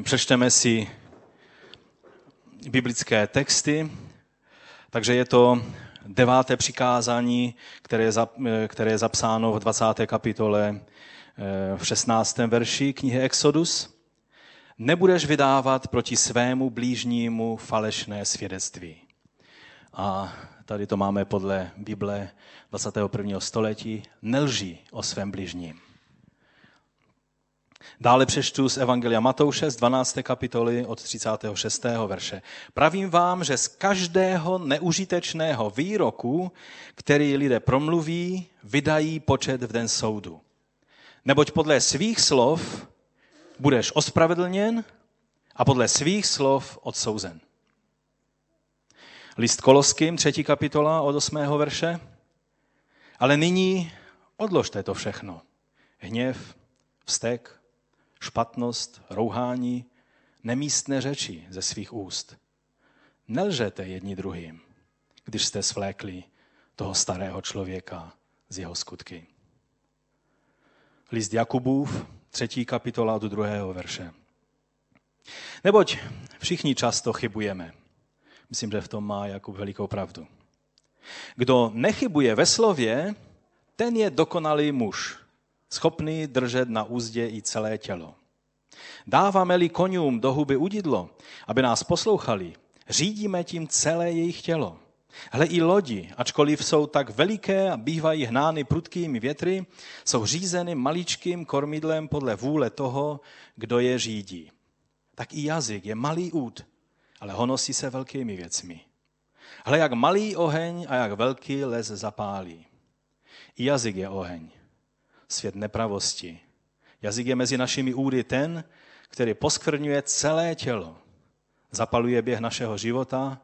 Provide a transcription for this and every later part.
přečteme si biblické texty, takže je to deváté přikázání, které je, které je zapsáno v 20. kapitole eh, v 16. verši knihy Exodus. Nebudeš vydávat proti svému blížnímu falešné svědectví. A tady to máme podle Bible 21. století. Nelží o svém blížním. Dále přečtu z Evangelia Matouše z 12. kapitoly od 36. verše. Pravím vám, že z každého neužitečného výroku, který lidé promluví, vydají počet v den soudu. Neboť podle svých slov budeš ospravedlněn a podle svých slov odsouzen. List Koloským, třetí kapitola od 8. verše. Ale nyní odložte to všechno. Hněv, vztek, špatnost, rouhání, nemístné řeči ze svých úst. Nelžete jedni druhým, když jste svlékli toho starého člověka z jeho skutky. List Jakubův, třetí kapitola od druhého verše. Neboť všichni často chybujeme. Myslím, že v tom má Jakub velikou pravdu. Kdo nechybuje ve slově, ten je dokonalý muž, schopný držet na úzdě i celé tělo. Dáváme-li konům do huby udidlo, aby nás poslouchali, řídíme tím celé jejich tělo. Hle i lodi, ačkoliv jsou tak veliké a bývají hnány prudkými větry, jsou řízeny maličkým kormidlem podle vůle toho, kdo je řídí. Tak i jazyk je malý út, ale honosí se velkými věcmi. Hle, jak malý oheň a jak velký les zapálí. I jazyk je oheň svět nepravosti. Jazyk je mezi našimi údy ten, který poskvrňuje celé tělo, zapaluje běh našeho života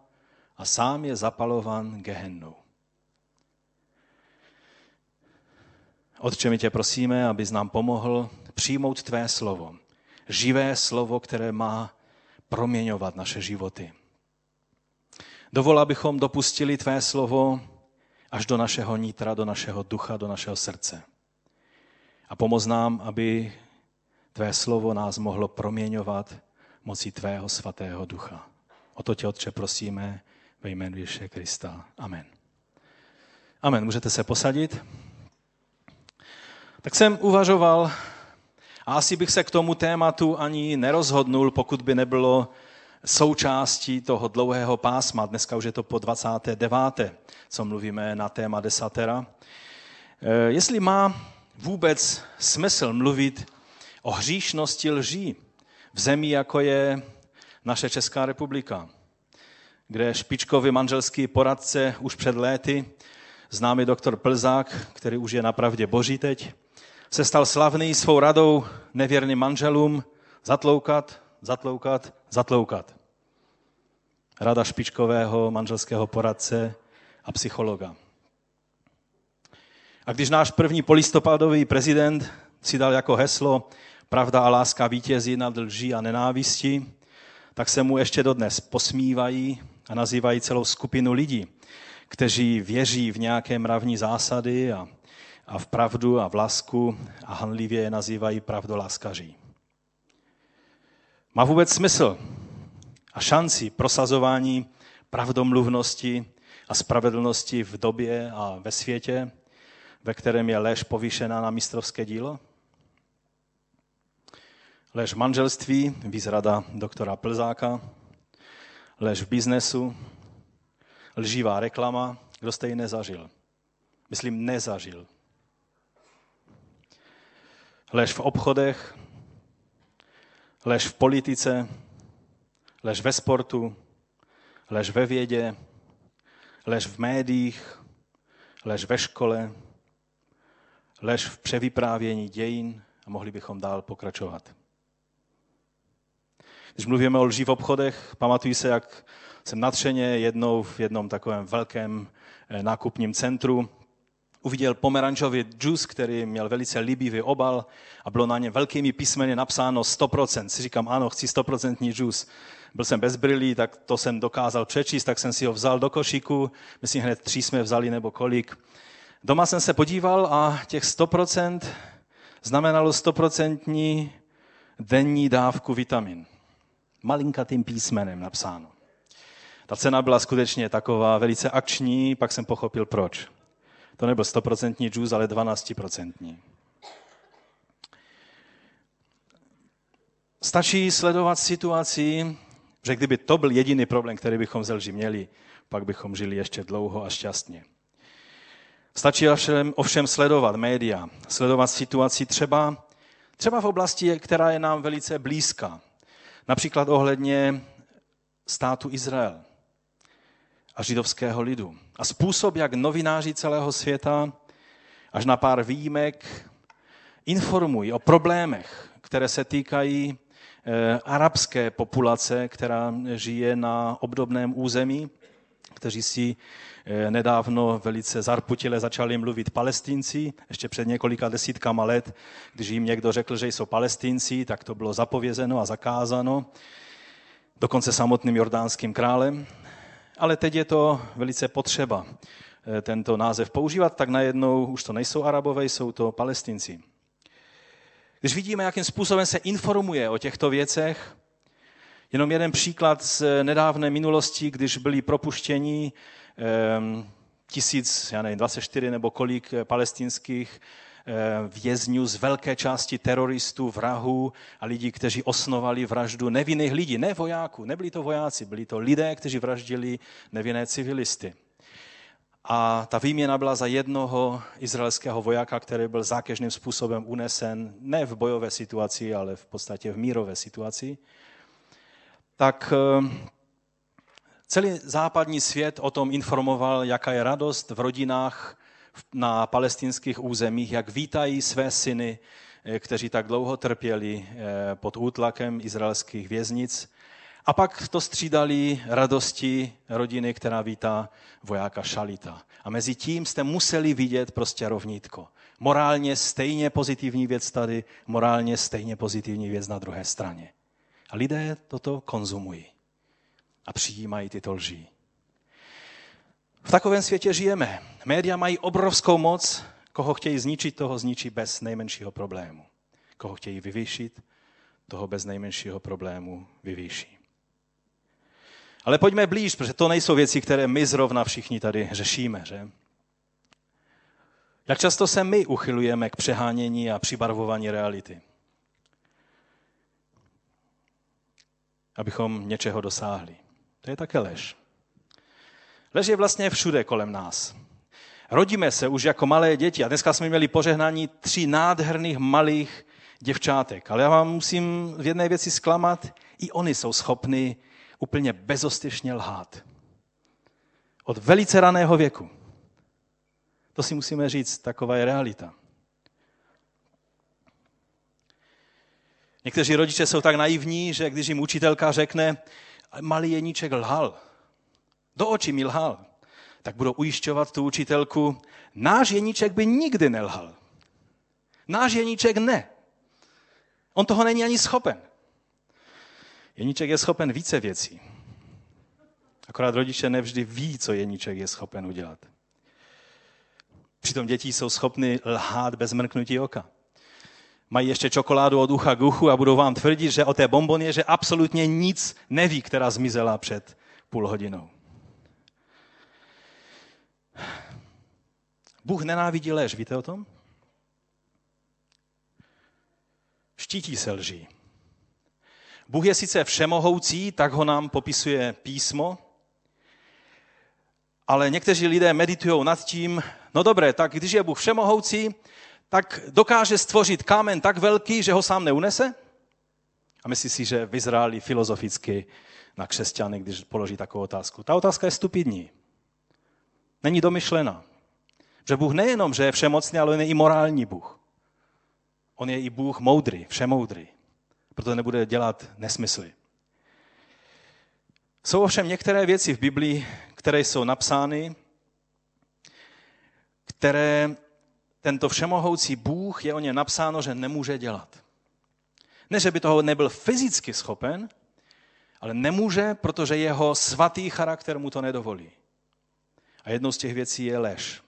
a sám je zapalovan gehennou. Otče, my tě prosíme, abys nám pomohl přijmout tvé slovo. Živé slovo, které má proměňovat naše životy. Dovol, abychom dopustili tvé slovo až do našeho nitra, do našeho ducha, do našeho srdce. A pomoz nám, aby tvé slovo nás mohlo proměňovat mocí tvého svatého ducha. O to tě, Otče, prosíme ve jménu Ježíše Krista. Amen. Amen. Můžete se posadit? Tak jsem uvažoval, a asi bych se k tomu tématu ani nerozhodnul, pokud by nebylo součástí toho dlouhého pásma. Dneska už je to po 29. co mluvíme na téma desatera. Eh, jestli má vůbec smysl mluvit o hříšnosti lží v zemi, jako je naše Česká republika, kde špičkový manželský poradce už před léty, známý doktor Plzák, který už je na pravdě boží teď, se stal slavný svou radou nevěrným manželům zatloukat, zatloukat, zatloukat. Rada špičkového manželského poradce a psychologa. A když náš první polistopadový prezident si dal jako heslo pravda a láska vítězí nad lží a nenávistí, tak se mu ještě dodnes posmívají a nazývají celou skupinu lidí, kteří věří v nějaké mravní zásady a, a v pravdu a v lásku a hanlivě je nazývají pravdoláskaří. Má vůbec smysl a šanci prosazování pravdomluvnosti a spravedlnosti v době a ve světě, ve kterém je lež povýšená na mistrovské dílo? Lež v manželství, výzrada doktora Plzáka, lež v biznesu, lživá reklama, kdo jste ji nezažil? Myslím, nezažil. Lež v obchodech, lež v politice, lež ve sportu, lež ve vědě, lež v médiích, lež ve škole, lež v převyprávění dějin a mohli bychom dál pokračovat. Když mluvíme o lží v obchodech, pamatuji se, jak jsem natřeně jednou v jednom takovém velkém eh, nákupním centru uviděl pomerančový džus, který měl velice líbivý obal a bylo na něm velkými písmeny napsáno 100%. Si říkám, ano, chci 100% džus. Byl jsem bez brýlí, tak to jsem dokázal přečíst, tak jsem si ho vzal do košíku. Myslím, hned tři jsme vzali nebo kolik. Doma jsem se podíval a těch 100% znamenalo 100% denní dávku vitamin. Malinkatým písmenem napsáno. Ta cena byla skutečně taková velice akční, pak jsem pochopil proč. To nebyl 100% džus, ale 12%. Stačí sledovat situaci, že kdyby to byl jediný problém, který bychom z lži měli, pak bychom žili ještě dlouho a šťastně. Stačí ovšem, sledovat média, sledovat situaci třeba, třeba v oblasti, která je nám velice blízká. Například ohledně státu Izrael a židovského lidu. A způsob, jak novináři celého světa, až na pár výjimek, informují o problémech, které se týkají eh, arabské populace, která žije na obdobném území, kteří si nedávno velice zarputile začali mluvit palestinci. Ještě před několika desítkama let, když jim někdo řekl, že jsou palestinci, tak to bylo zapovězeno a zakázáno, dokonce samotným jordánským králem ale teď je to velice potřeba eh, tento název používat, tak najednou už to nejsou arabové, jsou to palestinci. Když vidíme, jakým způsobem se informuje o těchto věcech, jenom jeden příklad z nedávné minulosti, když byli propuštěni tisíc, já nevím, 24 nebo kolik eh, palestinských Eh, vězňů z velké části teroristů, vrahů a lidí, kteří osnovali vraždu nevinných lidí, ne vojáků, nebyli to vojáci, byli to lidé, kteří vraždili nevinné civilisty. A ta výměna byla za jednoho izraelského vojáka, který byl zákeřným způsobem unesen ne v bojové situaci, ale v podstatě v mírové situaci. Tak eh, celý západní svět o tom informoval, jaká je radost v rodinách na palestinských územích, jak vítají své syny, eh, kteří tak dlouho trpěli eh, pod útlakem izraelských věznic. A pak to střídali radosti rodiny, která vítá vojáka Šalita. A mezi tím jste museli vidět prostě rovnítko. Morálně stejně pozitivní věc tady, morálně stejně pozitivní věc na druhé straně. A lidé toto konzumují a přijímají tyto lži. V takovém světě žijeme. Média mají obrovskou moc, koho chtějí zničit, toho zničí bez nejmenšího problému. Koho chtějí vyvýšit, toho bez nejmenšího problému vyvýší. Ale pojďme blíž, protože to nejsou věci, které my zrovna všichni tady řešíme. Že? Jak často se my uchylujeme k přehánění a přibarvování reality? Abychom něčeho dosáhli. To je také lež. Lež je vlastně všude kolem nás. Rodíme se už jako malé děti a dneska jsme měli požehnání tří nádherných malých děvčátek. Ale já vám musím v jedné věci zklamat, i oni jsou schopni úplně bezostyšně lhát. Od velice raného věku. To si musíme říct, taková je realita. Někteří rodiče jsou tak naivní, že když jim učitelka řekne, malý Jeníček lhal, do očí mi lhal, tak budou ujišťovat tu učitelku, náš Jeníček by nikdy nelhal. Náš Jeníček ne. On toho není ani schopen. Jeníček je schopen více věcí. Akorát rodiče nevždy ví, co Jeníček je schopen udělat. Přitom děti jsou schopny lhát bez mrknutí oka. Mají ještě čokoládu od ucha k uchu a budou vám tvrdit, že o té bomboně, že absolutně nic neví, která zmizela před půl hodinou. Bůh nenávidí lež, víte o tom? Štítí se lží. Bůh je sice všemohoucí, tak ho nám popisuje písmo, ale někteří lidé meditují nad tím, no dobré, tak když je Bůh všemohoucí, tak dokáže stvořit kámen tak velký, že ho sám neunese? A myslí si, že v Izraeli filozoficky na křesťany, když položí takovou otázku. Ta otázka je stupidní. Není domyšlená. Že Bůh nejenom, že je všemocný, ale on je i morální Bůh. On je i Bůh moudrý, všemoudrý. Proto nebude dělat nesmysly. Jsou ovšem některé věci v Biblii, které jsou napsány, které tento všemohoucí Bůh je o ně napsáno, že nemůže dělat. Ne, že by toho nebyl fyzicky schopen, ale nemůže, protože jeho svatý charakter mu to nedovolí. A jednou z těch věcí je lež.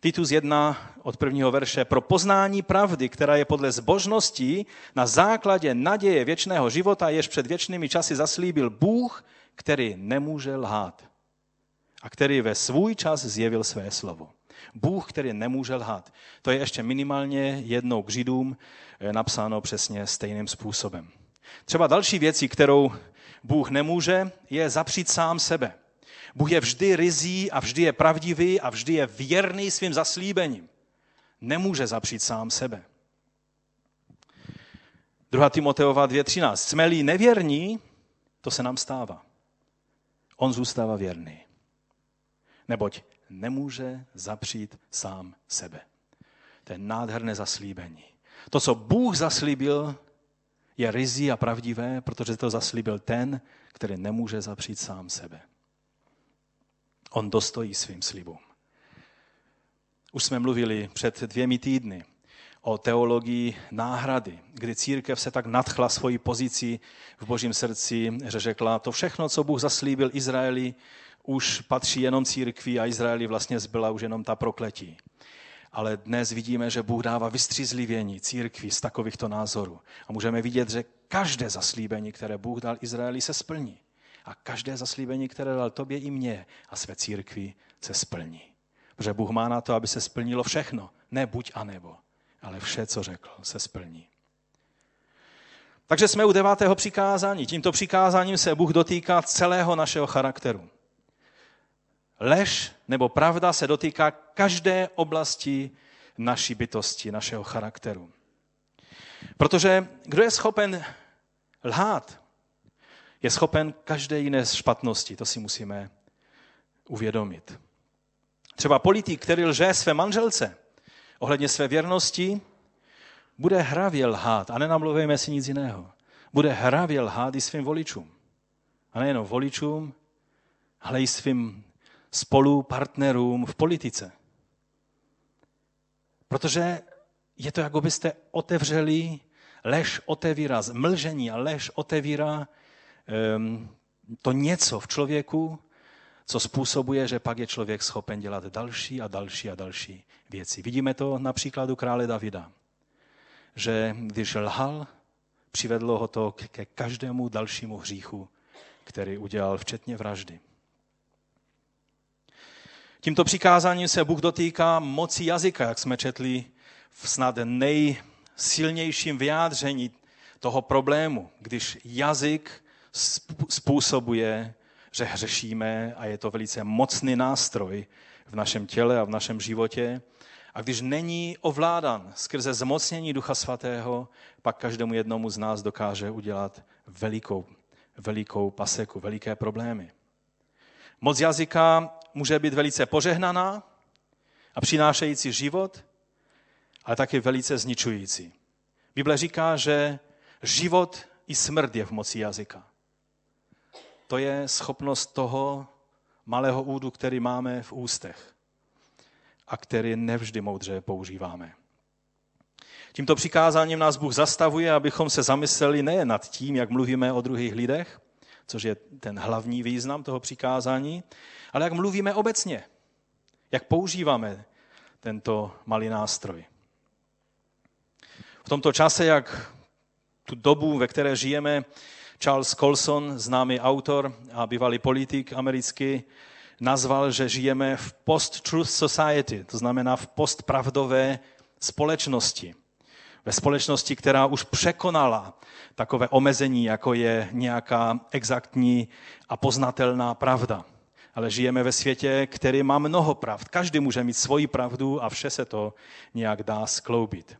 Titus 1 od prvního verše. Pro poznání pravdy, která je podle zbožnosti na základě naděje věčného života, jež před věčnými časy zaslíbil Bůh, který nemůže lhát a který ve svůj čas zjevil své slovo. Bůh, který nemůže lhát. To je ještě minimálně jednou k Židům eh, napsáno přesně stejným způsobem. Třeba další věcí, kterou Bůh nemůže, je zapřít sám sebe. Bůh je vždy rizí a vždy je pravdivý a vždy je věrný svým zaslíbením. Nemůže zapřít sám sebe. 2. Timoteova 2.13. Jsme-li nevěrní, to se nám stává. On zůstává věrný. Neboť nemůže zapřít sám sebe. To je nádherné zaslíbení. To, co Bůh zaslíbil, je rizí a pravdivé, protože to zaslíbil ten, který nemůže zapřít sám sebe. On dostojí svým slibům. Už jsme mluvili před dvěmi týdny o teologii náhrady, kdy církev se tak nadchla svoji pozici v božím srdci, že řekla, to všechno, co Bůh zaslíbil Izraeli, už patří jenom církvi a Izraeli vlastně zbyla už jenom ta prokletí. Ale dnes vidíme, že Bůh dává vystřízlivění církvi z takovýchto názorů. A můžeme vidět, že každé zaslíbení, které Bůh dal Izraeli, se splní. A každé zaslíbení, které dal tobě i mně a své církvi, se splní. Protože Bůh má na to, aby se splnilo všechno. Ne buď a nebo, ale vše, co řekl, se splní. Takže jsme u devátého přikázání. Tímto přikázáním se Bůh dotýká celého našeho charakteru. Lež nebo pravda se dotýká každé oblasti naší bytosti, našeho charakteru. Protože kdo je schopen lhát, je schopen každé jiné špatnosti. To si musíme uvědomit. Třeba politik, který lže své manželce ohledně své věrnosti, bude hravě lhát, a nenamluvujeme si nic jiného, bude hravě lhát i svým voličům. A nejenom voličům, ale i svým spolupartnerům v politice. Protože je to, jako byste otevřeli, lež otevírá, zmlžení a lež otevírá um, to něco v člověku, co způsobuje, že pak je člověk schopen dělat další a další a další věci. Vidíme to na příkladu krále Davida, že když lhal, přivedlo ho to ke každému dalšímu hříchu, který udělal, včetně vraždy. Tímto přikázáním se Bůh dotýká moci jazyka, jak jsme četli v snad nejsilnějším vyjádření toho problému, když jazyk způsobuje, že hřešíme a je to velice mocný nástroj v našem těle a v našem životě. A když není ovládan skrze zmocnění Ducha Svatého, pak každému jednomu z nás dokáže udělat velikou, velikou paseku, veliké problémy. Moc jazyka může být velice požehnaná a přinášející život, ale taky velice zničující. Bible říká, že život i smrt je v moci jazyka. To je schopnost toho malého údu, který máme v ústech a který nevždy moudře používáme. Tímto přikázáním nás Bůh zastavuje, abychom se zamysleli nejen nad tím, jak mluvíme o druhých lidech, což je ten hlavní význam toho přikázání, ale jak mluvíme obecně, jak používáme tento malý nástroj. V tomto čase, jak tu dobu, ve které žijeme, Charles Colson, známý autor a bývalý politik americký, nazval, že žijeme v post-truth society, to znamená v postpravdové společnosti. Ve společnosti, která už překonala takové omezení, jako je nějaká exaktní a poznatelná pravda. Ale žijeme ve světě, který má mnoho pravd. Každý může mít svoji pravdu a vše se to nějak dá skloubit.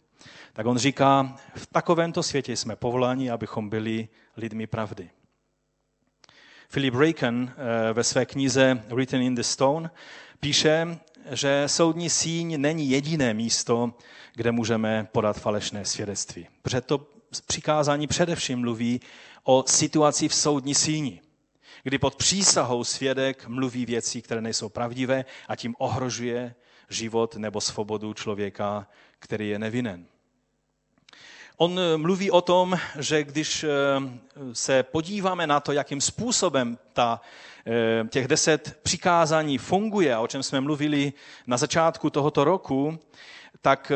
Tak on říká, v takovémto světě jsme povoláni, abychom byli lidmi pravdy. Philip Raken eh, ve své knize Written in the Stone píše, že soudní síň není jediné místo, kde můžeme podat falešné svědectví. Protože to přikázání především mluví o situaci v soudní síni, kdy pod přísahou svědek mluví věci, které nejsou pravdivé a tím ohrožuje život nebo svobodu člověka, který je nevinen. On mluví o tom, že když se podíváme na to, jakým způsobem ta, těch deset přikázání funguje, o čem jsme mluvili na začátku tohoto roku, tak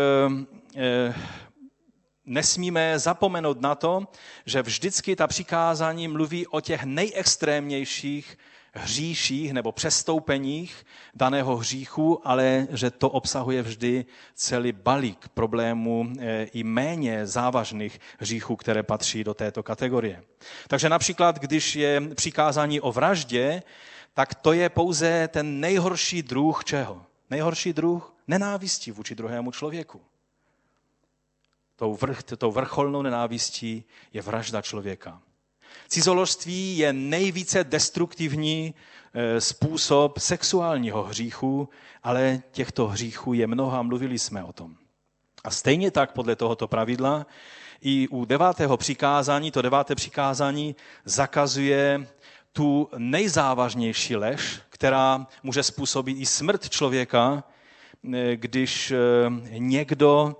nesmíme zapomenout na to, že vždycky ta přikázání mluví o těch nejextrémnějších hříších nebo přestoupeních daného hříchu, ale že to obsahuje vždy celý balík problémů eh, i méně závažných hříchů, které patří do této kategorie. Takže například, když je přikázání o vraždě, tak to je pouze ten nejhorší druh čeho? Nejhorší druh nenávisti vůči druhému člověku. Tou, vrch, tou vrcholnou nenávistí je vražda člověka. Cizoložství je nejvíce destruktivní eh, způsob sexuálního hříchu, ale těchto hříchů je mnoho a mluvili jsme o tom. A stejně tak podle tohoto pravidla i u devátého přikázání, to deváté přikázání zakazuje tu nejzávažnější lež, která může způsobit i smrt člověka, když eh, někdo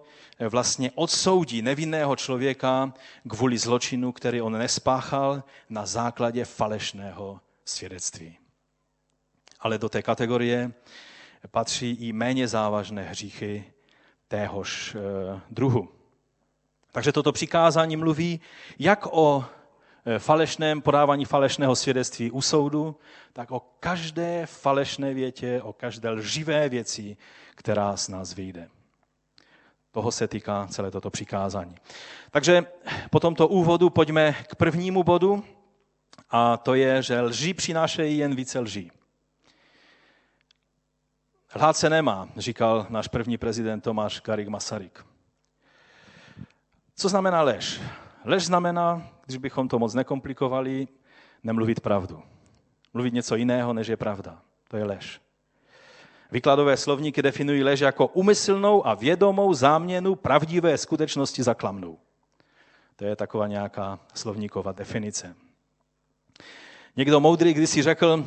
vlastně odsoudí nevinného člověka kvůli zločinu, který on nespáchal na základě falešného svědectví. Ale do té kategorie patří i méně závažné hříchy téhož eh, druhu. Takže toto přikázání mluví jak o eh, falešném podávání falešného svědectví u soudu, tak o každé falešné větě, o každé lživé věci, která z nás vyjde. Toho se týká celé toto přikázání. Takže po tomto úvodu pojďme k prvnímu bodu, a to je, že lži přinášejí jen více lží. Lhát se nemá, říkal náš první prezident Tomáš Garik Masaryk. Co znamená lež? Lež znamená, když bychom to moc nekomplikovali, nemluvit pravdu. Mluvit něco jiného, než je pravda. To je lež. Vykladové slovníky definují lež jako umyslnou a vědomou záměnu pravdivé skutečnosti za klamnou. To je taková nějaká slovníková definice. Někdo moudrý když si řekl,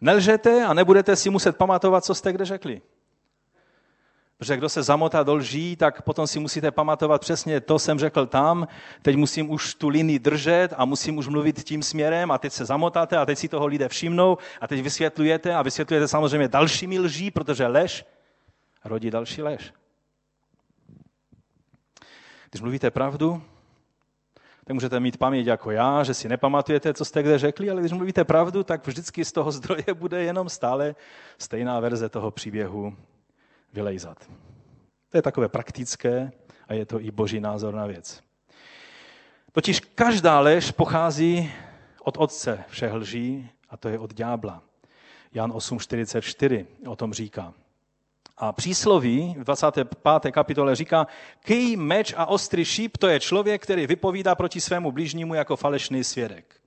nelžete a nebudete si muset pamatovat, co jste kde řekli. Protože kdo se zamotá do lží, tak potom si musíte pamatovat přesně, to jsem řekl tam, teď musím už tu linii držet a musím už mluvit tím směrem a teď se zamotáte a teď si toho lidé všimnou a teď vysvětlujete a vysvětlujete samozřejmě dalšími lží, protože lež rodí další lež. Když mluvíte pravdu, tak můžete mít paměť jako já, že si nepamatujete, co jste kde řekli, ale když mluvíte pravdu, tak vždycky z toho zdroje bude jenom stále stejná verze toho příběhu vylejzat. To je takové praktické a je to i boží názor na věc. Totiž každá lež pochází od otce všech lží a to je od ďábla. Jan 8.44 o tom říká. A přísloví v 25. kapitole říká, ký, meč a ostrý šíp, to je člověk, který vypovídá proti svému blížnímu jako falešný svědek.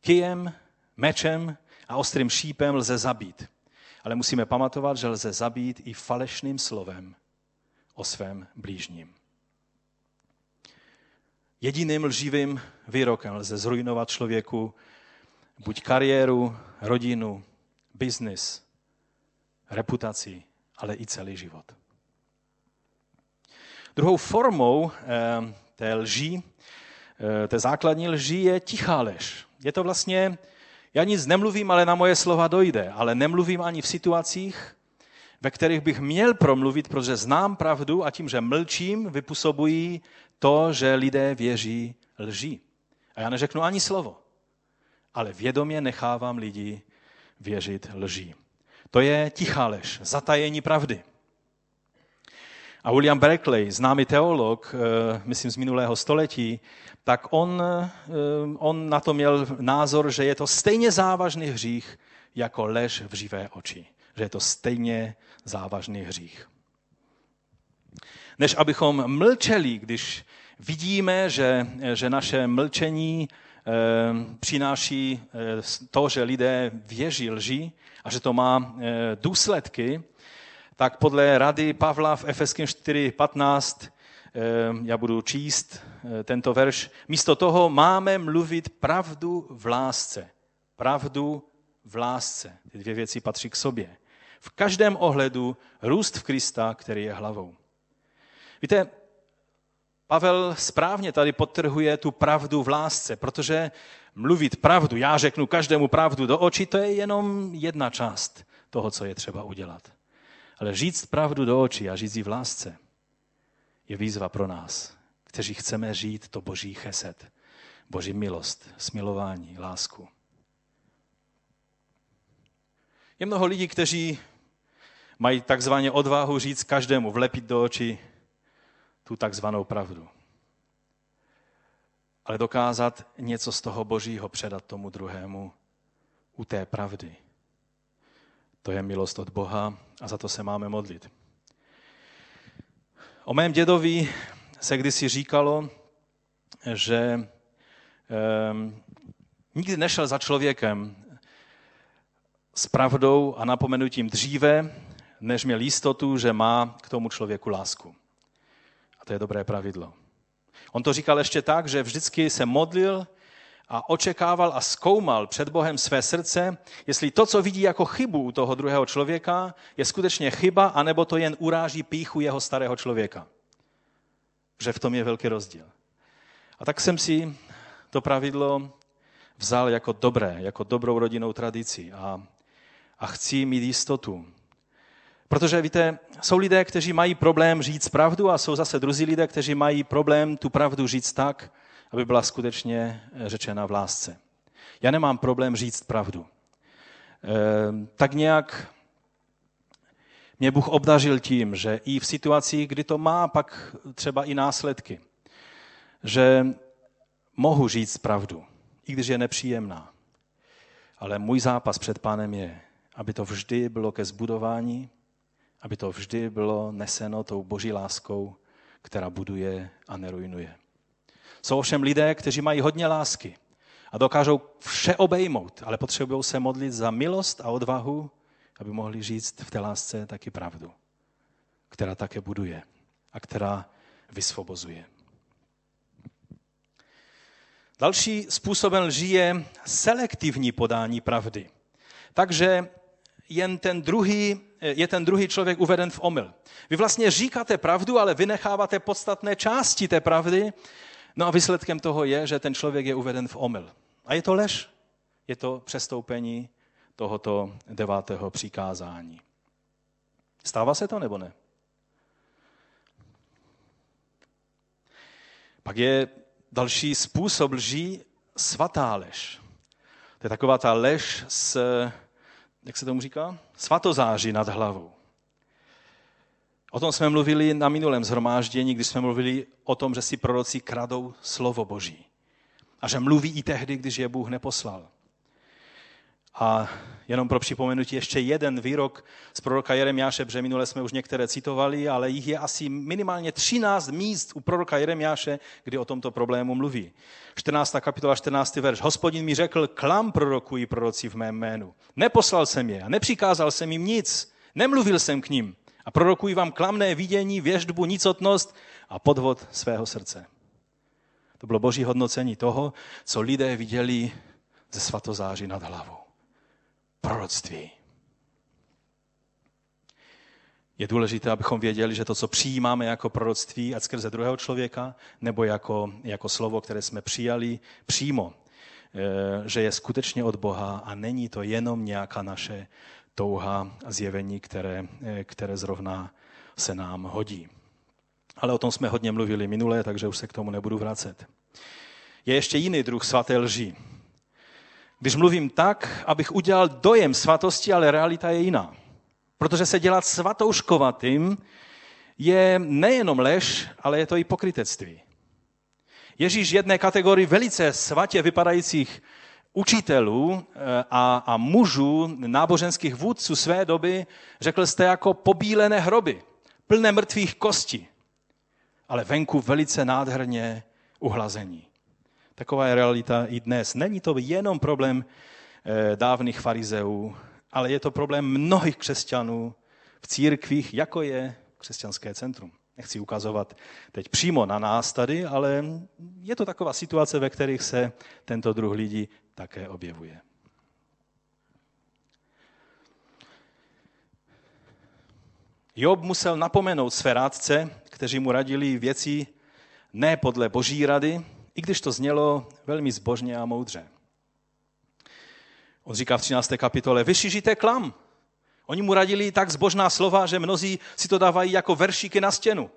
Kyjem, mečem a ostrým šípem lze zabít. Ale musíme pamatovat, že lze zabít i falešným slovem o svém blížním. Jediným lživým výrokem lze zrujnovat člověku buď kariéru, rodinu, biznis, reputaci, ale i celý život. Druhou formou eh, té lží, eh, té základní lží je tichá lež. Je to vlastně já nic nemluvím, ale na moje slova dojde. Ale nemluvím ani v situacích, ve kterých bych měl promluvit, protože znám pravdu a tím, že mlčím, vypůsobují to, že lidé věří lží. A já neřeknu ani slovo, ale vědomě nechávám lidi věřit lží. To je tichá lež, zatajení pravdy. A William Berkeley, známý teolog, eh, myslím z minulého století, tak on, eh, on na to měl názor, že je to stejně závažný hřích jako lež v živé oči. Že je to stejně závažný hřích. Než abychom mlčeli, když vidíme, že, že naše mlčení eh, přináší to, že lidé věří lži a že to má důsledky, tak podle rady Pavla v Efeském 4.15 eh, já budu číst eh, tento verš. Místo toho máme mluvit pravdu v lásce. Pravdu v lásce. Ty dvě věci patří k sobě. V každém ohledu růst v Krista, který je hlavou. Víte, Pavel správně tady podtrhuje tu pravdu v lásce, protože mluvit pravdu, já řeknu každému pravdu do očí, to je jenom jedna část toho, co je třeba udělat. Ale říct pravdu do očí a říct ji v lásce je výzva pro nás, kteří chceme žít to boží cheset, boží milost, smilování, lásku. Je mnoho lidí, kteří mají takzvaně odvahu říct každému, vlepit do očí tu takzvanou pravdu. Ale dokázat něco z toho božího předat tomu druhému u té pravdy. To je milost od Boha a za to se máme modlit. O mém dědovi se kdysi říkalo, že um, nikdy nešel za člověkem s pravdou a napomenutím dříve, než měl jistotu, že má k tomu člověku lásku. A to je dobré pravidlo. On to říkal ještě tak, že vždycky se modlil a očekával a zkoumal před Bohem své srdce, jestli to, co vidí jako chybu u toho druhého člověka, je skutečně chyba, anebo to jen uráží píchu jeho starého člověka. Že v tom je velký rozdíl. A tak jsem si to pravidlo vzal jako dobré, jako dobrou rodinnou tradici a, a chci mít jistotu. Protože víte, jsou lidé, kteří mají problém říct pravdu a jsou zase druzí lidé, kteří mají problém tu pravdu říct tak, aby byla skutečně eh, řečena v lásce. Já nemám problém říct pravdu. E, tak nějak mě Bůh obdařil tím, že i v situacích, kdy to má pak třeba i následky, že mohu říct pravdu, i když je nepříjemná. Ale můj zápas před pánem je, aby to vždy bylo ke zbudování, aby to vždy bylo neseno tou boží láskou, která buduje a nerujnuje. Jsou ovšem lidé, kteří mají hodně lásky a dokážou vše obejmout, ale potřebují se modlit za milost a odvahu, aby mohli říct v té lásce taky pravdu, která také buduje a která vysvobozuje. Další způsobem lží je selektivní podání pravdy. Takže jen ten druhý, je ten druhý člověk uveden v omyl. Vy vlastně říkáte pravdu, ale vynecháváte podstatné části té pravdy No a výsledkem toho je, že ten člověk je uveden v omyl. A je to lež. Je to přestoupení tohoto devátého přikázání. Stává se to nebo ne? Pak je další způsob lží svatá lež. To je taková ta lež s, jak se tomu říká? Svatozáří nad hlavou. O tom jsme mluvili na minulém zhromáždění, když jsme mluvili o tom, že si proroci kradou slovo Boží. A že mluví i tehdy, když je Bůh neposlal. A jenom pro připomenutí ještě jeden výrok z proroka Jeremiáše, protože minule jsme už některé citovali, ale jich je asi minimálně 13 míst u proroka Jeremiáše, kdy o tomto problému mluví. 14. kapitola, 14. verš. Hospodin mi řekl, klam prorokují proroci v mém jménu. Neposlal jsem je a nepřikázal jsem jim nic. Nemluvil jsem k ním a prorokují vám klamné vidění, věždbu, nicotnost a podvod svého srdce. To bylo boží hodnocení toho, co lidé viděli ze svatozáří nad hlavou. Proroctví. Je důležité, abychom věděli, že to, co přijímáme jako proroctví, ať skrze druhého člověka, nebo jako, jako slovo, které jsme přijali přímo, eh, že je skutečně od Boha a není to jenom nějaká naše touha a zjevení, které, eh, které zrovna se nám hodí. Ale o tom jsme hodně mluvili minule, takže už se k tomu nebudu vracet. Je ještě jiný druh svaté lži. Když mluvím tak, abych udělal dojem svatosti, ale realita je jiná. Protože se dělat svatouškovatým je nejenom lež, ale je to i pokrytectví. Ježíš jedné kategorii velice svatě vypadajících učitelů eh, a, a mužů, náboženských vůdců své doby, řekl jste jako pobílené hroby, plné mrtvých kostí, ale venku velice nádherně uhlazení. Taková je realita i dnes. Není to jenom problém eh, dávných farizeů, ale je to problém mnohých křesťanů v církvích, jako je křesťanské centrum. Nechci ukazovat teď přímo na nás tady, ale je to taková situace, ve kterých se tento druh lidí také objevuje. Job musel napomenout své rádce, kteří mu radili věci ne podle boží rady, i když to znělo velmi zbožně a moudře. On říká v 13. kapitole, vyšižíte klam. Oni mu radili tak zbožná slova, že mnozí si to dávají jako veršíky na stěnu.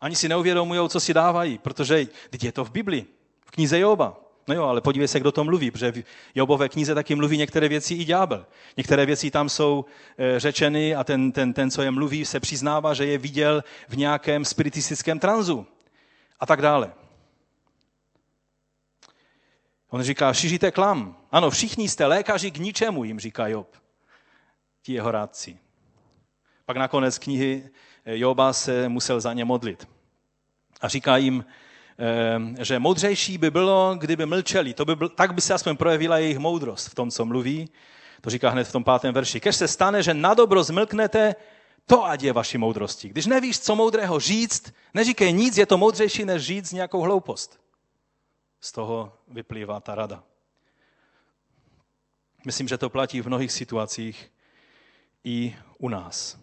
Ani si neuvědomují, co si dávají, protože teď je to v Biblii, v knize Joba. No jo, ale podívej se, kdo to mluví, protože v Jobové knize taky mluví některé věci i ďábel. Některé věci tam jsou e, řečeny a ten, ten, ten, co je mluví, se přiznává, že je viděl v nějakém spiritistickém tranzu a tak dále. On říká, šižíte klam. Ano, všichni jste lékaři k ničemu, jim říká Job. Ti jeho rádci. Pak nakonec knihy eh, Joba se musel za ně modlit. A říká jim, eh, že moudřejší by bylo, kdyby mlčeli. To by byl, tak by se aspoň projevila jejich moudrost v tom, co mluví. To říká hned v tom pátém verši. Kež se stane, že na dobro zmlknete, to ať je vaší moudrosti. Když nevíš, co moudrého říct, neříkej nic, je to moudřejší, než říct nějakou hloupost z toho vyplývá ta rada. Myslím, že to platí v mnohých situacích i u nás.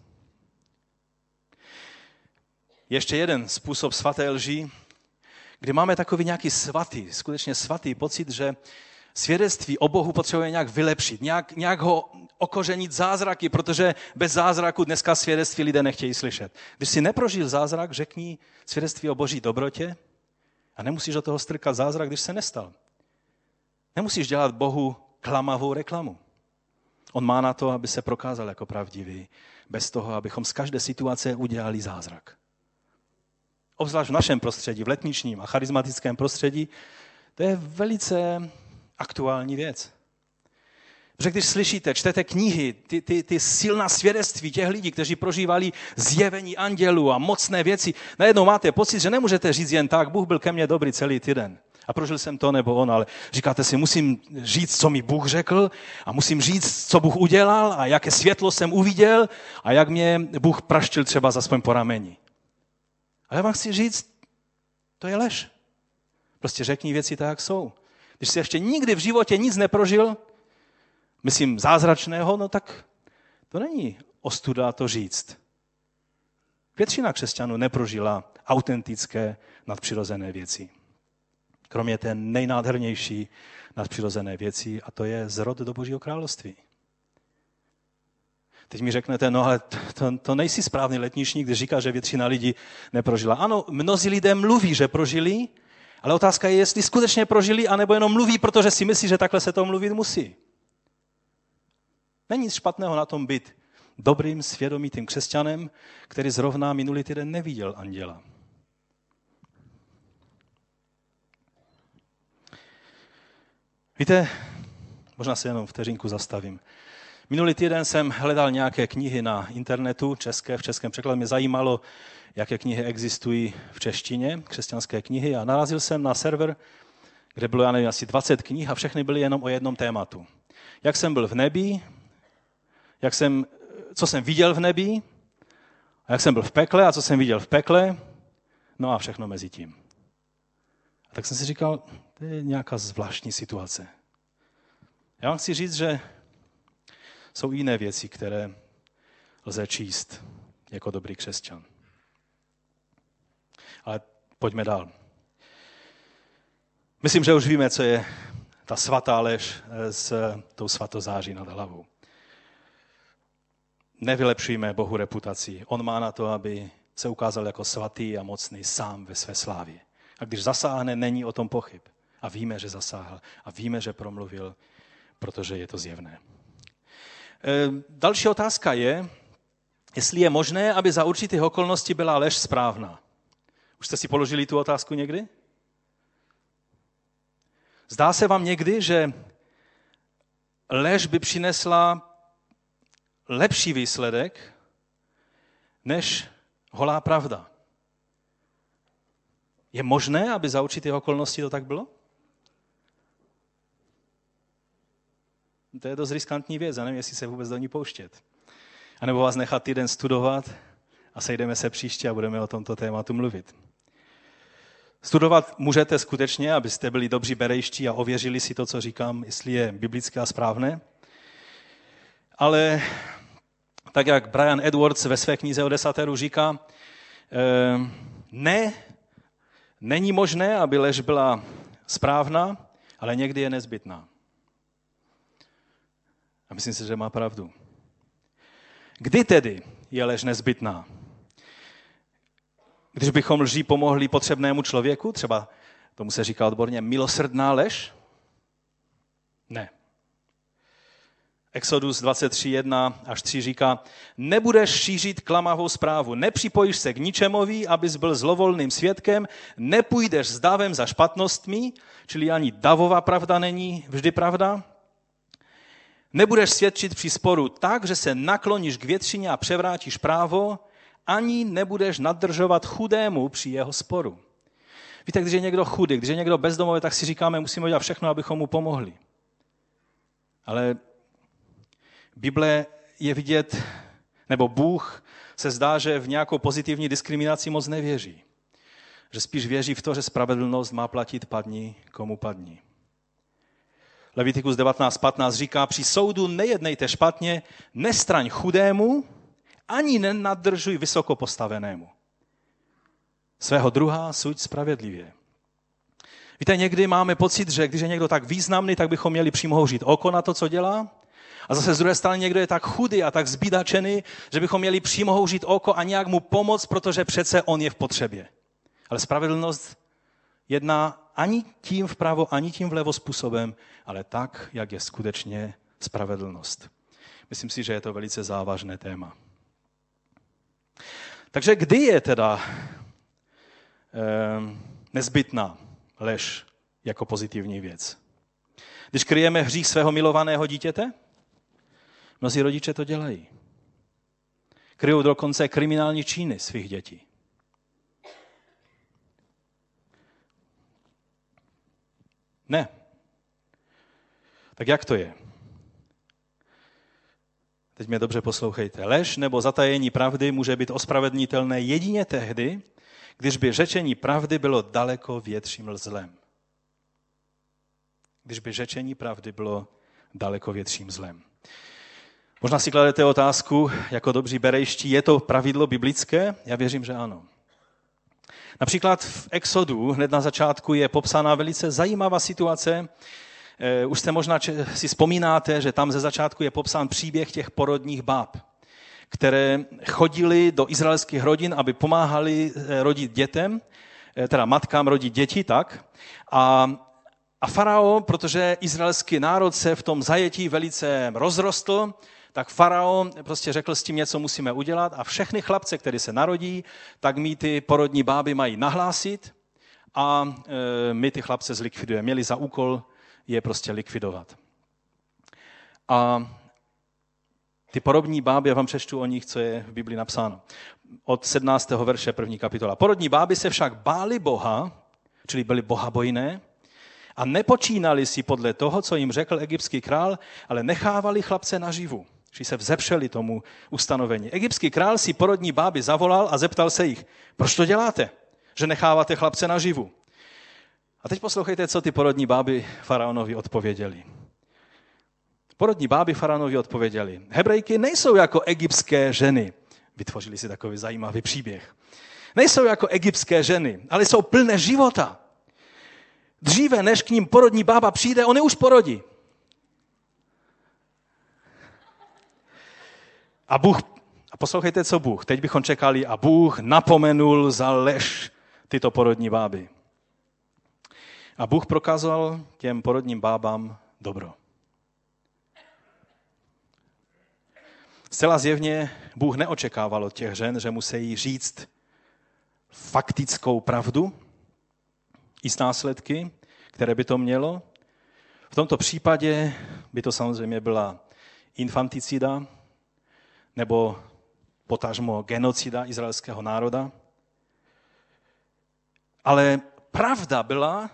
Ještě jeden způsob svaté lži, kdy máme takový nějaký svatý, skutečně svatý pocit, že svědectví o Bohu potřebuje nějak vylepšit, nějak, nějak ho okořenit zázraky, protože bez zázraku dneska svědectví lidé nechtějí slyšet. Když si neprožil zázrak, řekni svědectví o boží dobrotě a nemusíš do toho strkat zázrak, když se nestal. Nemusíš dělat Bohu klamavou reklamu. On má na to, aby se prokázal jako pravdivý, bez toho, abychom z každé situace udělali zázrak. Obzvlášť v našem prostředí, v letničním a charismatickém prostředí, to je velice aktuální věc. Protože když slyšíte, čtete knihy, ty, ty, ty silná svědectví těch lidí, kteří prožívali zjevení andělů a mocné věci, najednou máte pocit, že nemůžete říct jen tak, Bůh byl ke mně dobrý celý týden. A prožil jsem to nebo on, ale říkáte si, musím říct, co mi Bůh řekl a musím říct, co Bůh udělal a jaké světlo jsem uviděl a jak mě Bůh praštil třeba za svým poramení. Ale já vám chci říct, to je lež. Prostě řekni věci tak, jak jsou. Když jsi ještě nikdy v životě nic neprožil, myslím, zázračného, no tak to není ostuda to říct. Většina křesťanů neprožila autentické nadpřirozené věci. Kromě té nejnádhernější nadpřirozené věci, a to je zrod do Božího království. Teď mi řeknete, no ale to, to nejsi správný letničník, když říká, že většina lidí neprožila. Ano, mnozí lidé mluví, že prožili, ale otázka je, jestli skutečně prožili, anebo jenom mluví, protože si myslí, že takhle se to mluvit musí. Není nic špatného na tom být dobrým, svědomitým křesťanem, který zrovna minulý týden neviděl anděla. Víte, možná se jenom vteřinku zastavím. Minulý týden jsem hledal nějaké knihy na internetu, české, v českém překladu. Mě zajímalo, jaké knihy existují v češtině, křesťanské knihy. A narazil jsem na server, kde bylo, já nevím, asi 20 knih a všechny byly jenom o jednom tématu. Jak jsem byl v nebi, jak jsem, co jsem viděl v nebi, a jak jsem byl v pekle a co jsem viděl v pekle, no a všechno mezi tím. A tak jsem si říkal, to je nějaká zvláštní situace. Já vám chci říct, že jsou jiné věci, které lze číst jako dobrý křesťan. Ale pojďme dál. Myslím, že už víme, co je ta svatá lež s tou svatozáří nad hlavou nevylepšujeme Bohu reputaci. On má na to, aby se ukázal jako svatý a mocný sám ve své slávě. A když zasáhne, není o tom pochyb. A víme, že zasáhl. A víme, že promluvil, protože je to zjevné. E, další otázka je, jestli je možné, aby za určitých okolností byla lež správná. Už jste si položili tu otázku někdy? Zdá se vám někdy, že lež by přinesla lepší výsledek než holá pravda. Je možné, aby za určitých okolností to tak bylo? To je dost riskantní věc, a nevím, jestli se vůbec do ní pouštět. A nebo vás nechat týden studovat a sejdeme se příště a budeme o tomto tématu mluvit. Studovat můžete skutečně, abyste byli dobří berejští a ověřili si to, co říkám, jestli je biblické a správné. Ale tak jak Brian Edwards ve své knize o desateru říká, eh, ne, není možné, aby lež byla správná, ale někdy je nezbytná. A myslím si, že má pravdu. Kdy tedy je lež nezbytná? Když bychom lží pomohli potřebnému člověku, třeba tomu se říká odborně milosrdná lež? Ne. Exodus 23, 1 až 3 říká, nebudeš šířit klamavou zprávu, nepřipojíš se k ničemovi, abys byl zlovolným svědkem, nepůjdeš s davem za špatnostmi, čili ani davová pravda není vždy pravda, nebudeš svědčit při sporu tak, že se nakloníš k většině a převrátíš právo, ani nebudeš nadržovat chudému při jeho sporu. Víte, když je někdo chudý, když je někdo bezdomový, tak si říkáme, musíme udělat všechno, abychom mu pomohli. Ale Bible je vidět, nebo Bůh se zdá, že v nějakou pozitivní diskriminaci moc nevěří. Že spíš věří v to, že spravedlnost má platit padni, komu padni. Levitikus 19.15 říká, při soudu nejednejte špatně, nestraň chudému, ani nenadržuj vysoko postavenému. Svého druha suď spravedlivě. Víte, někdy máme pocit, že když je někdo tak významný, tak bychom měli přimhouřit oko na to, co dělá. A zase z druhé strany někdo je tak chudý a tak zbídačený, že bychom měli přimhouřit oko a nějak mu pomoct, protože přece on je v potřebě. Ale spravedlnost jedná ani tím vpravo, ani tím vlevo způsobem, ale tak, jak je skutečně spravedlnost. Myslím si, že je to velice závažné téma. Takže kdy je teda eh, nezbytná lež jako pozitivní věc? Když kryjeme hřích svého milovaného dítěte? Mnozí rodiče to dělají. Kryjou dokonce kriminální činy svých dětí. Ne. Tak jak to je? Teď mě dobře poslouchejte. Lež nebo zatajení pravdy může být ospravedlnitelné jedině tehdy, když by řečení pravdy bylo daleko větším zlem. Když by řečení pravdy bylo daleko větším zlem. Možná si kladete otázku, jako dobří berejští, je to pravidlo biblické? Já věřím, že ano. Například v Exodu hned na začátku je popsána velice zajímavá situace. Eh, už jste možná si vzpomínáte, že tam ze začátku je popsán příběh těch porodních báb, které chodili do izraelských rodin, aby pomáhali eh, rodit dětem, eh, teda matkám rodit děti, tak. A, a farao, protože izraelský národ se v tom zajetí velice rozrostl, tak faraon prostě řekl, s tím něco musíme udělat a všechny chlapce, které se narodí, tak mi ty porodní báby mají nahlásit a e, my ty chlapce zlikvidujeme. Měli za úkol je prostě likvidovat. A ty porodní báby, já vám přečtu o nich, co je v Biblii napsáno. Od 17. verše první kapitola. Porodní báby se však báli Boha, čili byli bohabojné, a nepočínali si podle toho, co jim řekl egyptský král, ale nechávali chlapce naživu. Že se vzepřeli tomu ustanovení. Egyptský král si porodní báby zavolal a zeptal se jich, proč to děláte, že necháváte chlapce naživu? A teď poslouchejte, co ty porodní báby faraonovi odpověděli. Porodní báby faraonovi odpověděli. Hebrejky nejsou jako egyptské ženy. Vytvořili si takový zajímavý příběh. Nejsou jako egyptské ženy, ale jsou plné života. Dříve, než k ním porodní bába přijde, oni už porodí. A Bůh, a poslouchejte, co Bůh, teď bychom čekali, a Bůh napomenul za lež tyto porodní báby. A Bůh prokázal těm porodním bábám dobro. Zcela zjevně Bůh neočekával od těch žen, že musí říct faktickou pravdu i s následky, které by to mělo. V tomto případě by to samozřejmě byla infanticida, nebo potažmo genocida izraelského národa. Ale pravda byla,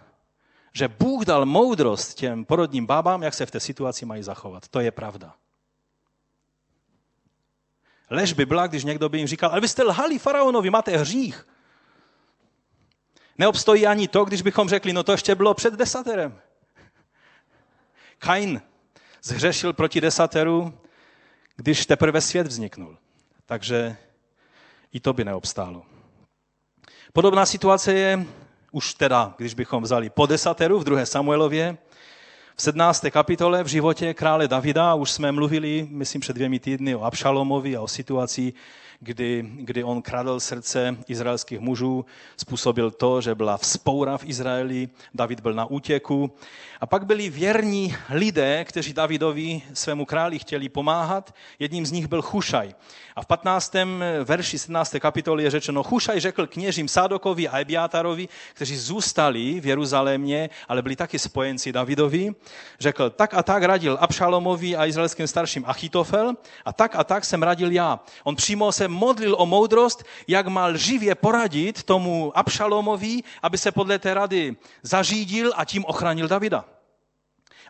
že Bůh dal moudrost těm porodním bábám, jak se v té situaci mají zachovat. To je pravda. Lež by byla, když někdo by jim říkal, ale vy jste lhali faraonovi, máte hřích. Neobstojí ani to, když bychom řekli, no to ještě bylo před desaterem. Kain zhřešil proti desateru když teprve svět vzniknul. Takže i to by neobstálo. Podobná situace je už teda, když bychom vzali po desateru v 2. Samuelově, v 17. kapitole v životě krále Davida už jsme mluvili, myslím, před dvěmi týdny o Abšalomovi a o situaci, kdy, kdy on kradl srdce izraelských mužů, způsobil to, že byla vzpoura v Izraeli, David byl na útěku. A pak byli věrní lidé, kteří Davidovi, svému králi, chtěli pomáhat. Jedním z nich byl Chušaj. A v 15. verši 17. kapitoly je řečeno, Chušaj řekl kněžím Sádokovi a Ebiátarovi, kteří zůstali v Jeruzalémě, ale byli taky spojenci Davidovi, řekl, tak a tak radil Abšalomovi a izraelským starším Achitofel a tak a tak jsem radil já. On přímo se modlil o moudrost, jak mal živě poradit tomu Abšalomovi, aby se podle té rady zařídil a tím ochránil Davida.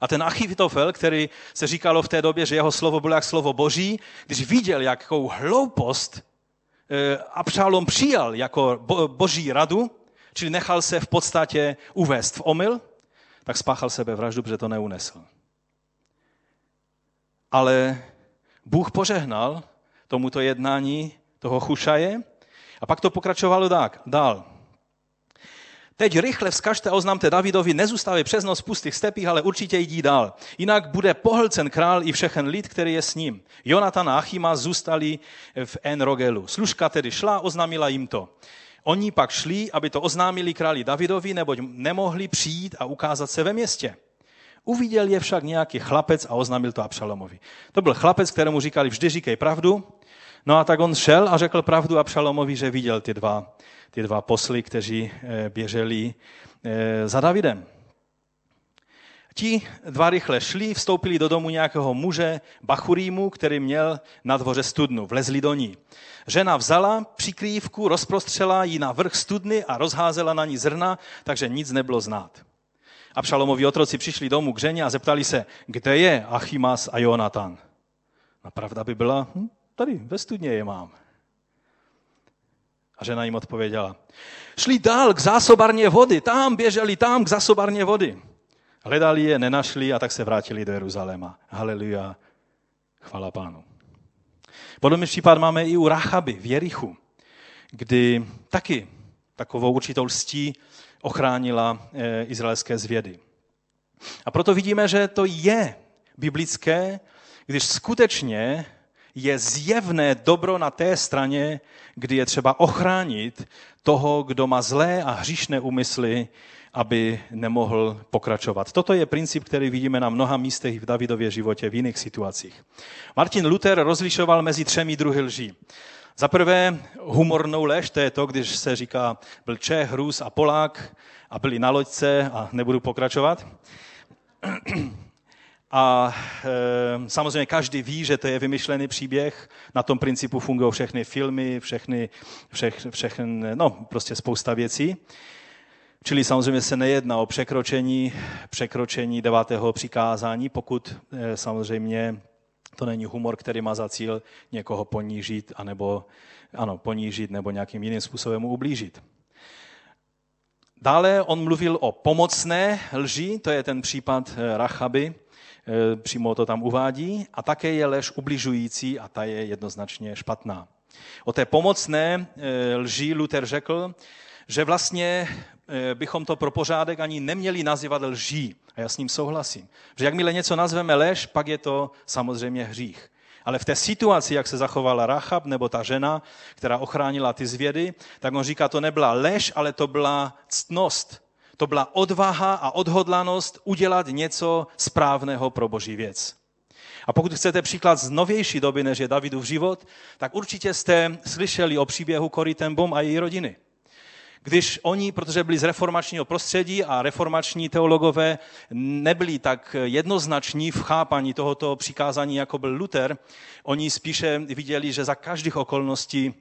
A ten Achitofel, který se říkalo v té době, že jeho slovo bylo jak slovo boží, když viděl, jakou hloupost eh, Abšalom přijal jako boží radu, čili nechal se v podstatě uvést v omyl, tak spáchal sebevraždu, protože to neunesl. Ale Bůh požehnal tomuto jednání toho Chušaje a pak to pokračovalo dál. Teď rychle vzkažte a oznamte Davidovi, nezůstávej přes noc v pustých stepích, ale určitě jdi dál. Jinak bude pohlcen král i všechen lid, který je s ním. Jonatan a Achima zůstali v Enrogelu. Služka tedy šla, oznámila jim to. Oni pak šli, aby to oznámili králi Davidovi, neboť nemohli přijít a ukázat se ve městě. Uviděl je však nějaký chlapec a oznámil to Abšalomovi. To byl chlapec, kterému říkali, vždy říkej pravdu. No a tak on šel a řekl pravdu Abšalomovi, že viděl ty dva, ty dva posly, kteří eh, běželi eh, za Davidem. Ti dva rychle šli, vstoupili do domu nějakého muže, Bachurímu, který měl na dvoře studnu. Vlezli do ní. Žena vzala přikrývku, rozprostřela ji na vrch studny a rozházela na ní zrna, takže nic nebylo znát. A Pšalomovi otroci přišli domů k ženě a zeptali se, kde je Achimas a Jonatan. A pravda by byla, hm, tady ve studně je mám. A žena jim odpověděla, šli dál k zásobarně vody, tam běželi, tam k zásobarně vody. Hledali je, nenašli a tak se vrátili do Jeruzaléma. Haleluja, chvala pánu. Podobný případ máme i u Rachaby v Jerichu, kdy taky takovou určitou lstí ochránila eh, izraelské zvědy. A proto vidíme, že to je biblické, když skutečně je zjevné dobro na té straně, kdy je třeba ochránit toho, kdo má zlé a hříšné úmysly, aby nemohl pokračovat. Toto je princip, který vidíme na mnoha místech v Davidově životě v jiných situacích. Martin Luther rozlišoval mezi třemi druhy lží. Za prvé humornou lež, to je to, když se říká byl Čech, Rus a Polák a byli na loďce a nebudu pokračovat. A e, samozřejmě každý ví, že to je vymyšlený příběh. Na tom principu fungují všechny filmy, všechny, všech, všechny, no, prostě spousta věcí. Čili samozřejmě se nejedná o překročení, překročení devátého přikázání, pokud e, samozřejmě to není humor, který má za cíl někoho ponížit, anebo, ano, ponížit nebo nějakým jiným způsobem ublížit. Dále on mluvil o pomocné lži, to je ten případ e, Rachaby, Eh, přímo to tam uvádí, a také je lež ubližující a ta je jednoznačně špatná. O té pomocné eh, lži Luther řekl, že vlastně eh, bychom to pro pořádek ani neměli nazývat lží. A já s ním souhlasím. Že jakmile něco nazveme lež, pak je to samozřejmě hřích. Ale v té situaci, jak se zachovala Rachab, nebo ta žena, která ochránila ty zvědy, tak on říká, to nebyla lež, ale to byla ctnost. To byla odvaha a odhodlanost udělat něco správného pro boží věc. A pokud chcete příklad z novější doby, než je Davidův život, tak určitě jste slyšeli o příběhu Cory Bom a její rodiny. Když oni, protože byli z reformačního prostředí a reformační teologové nebyli tak jednoznační v chápaní tohoto přikázání, jako byl Luther, oni spíše viděli, že za každých okolností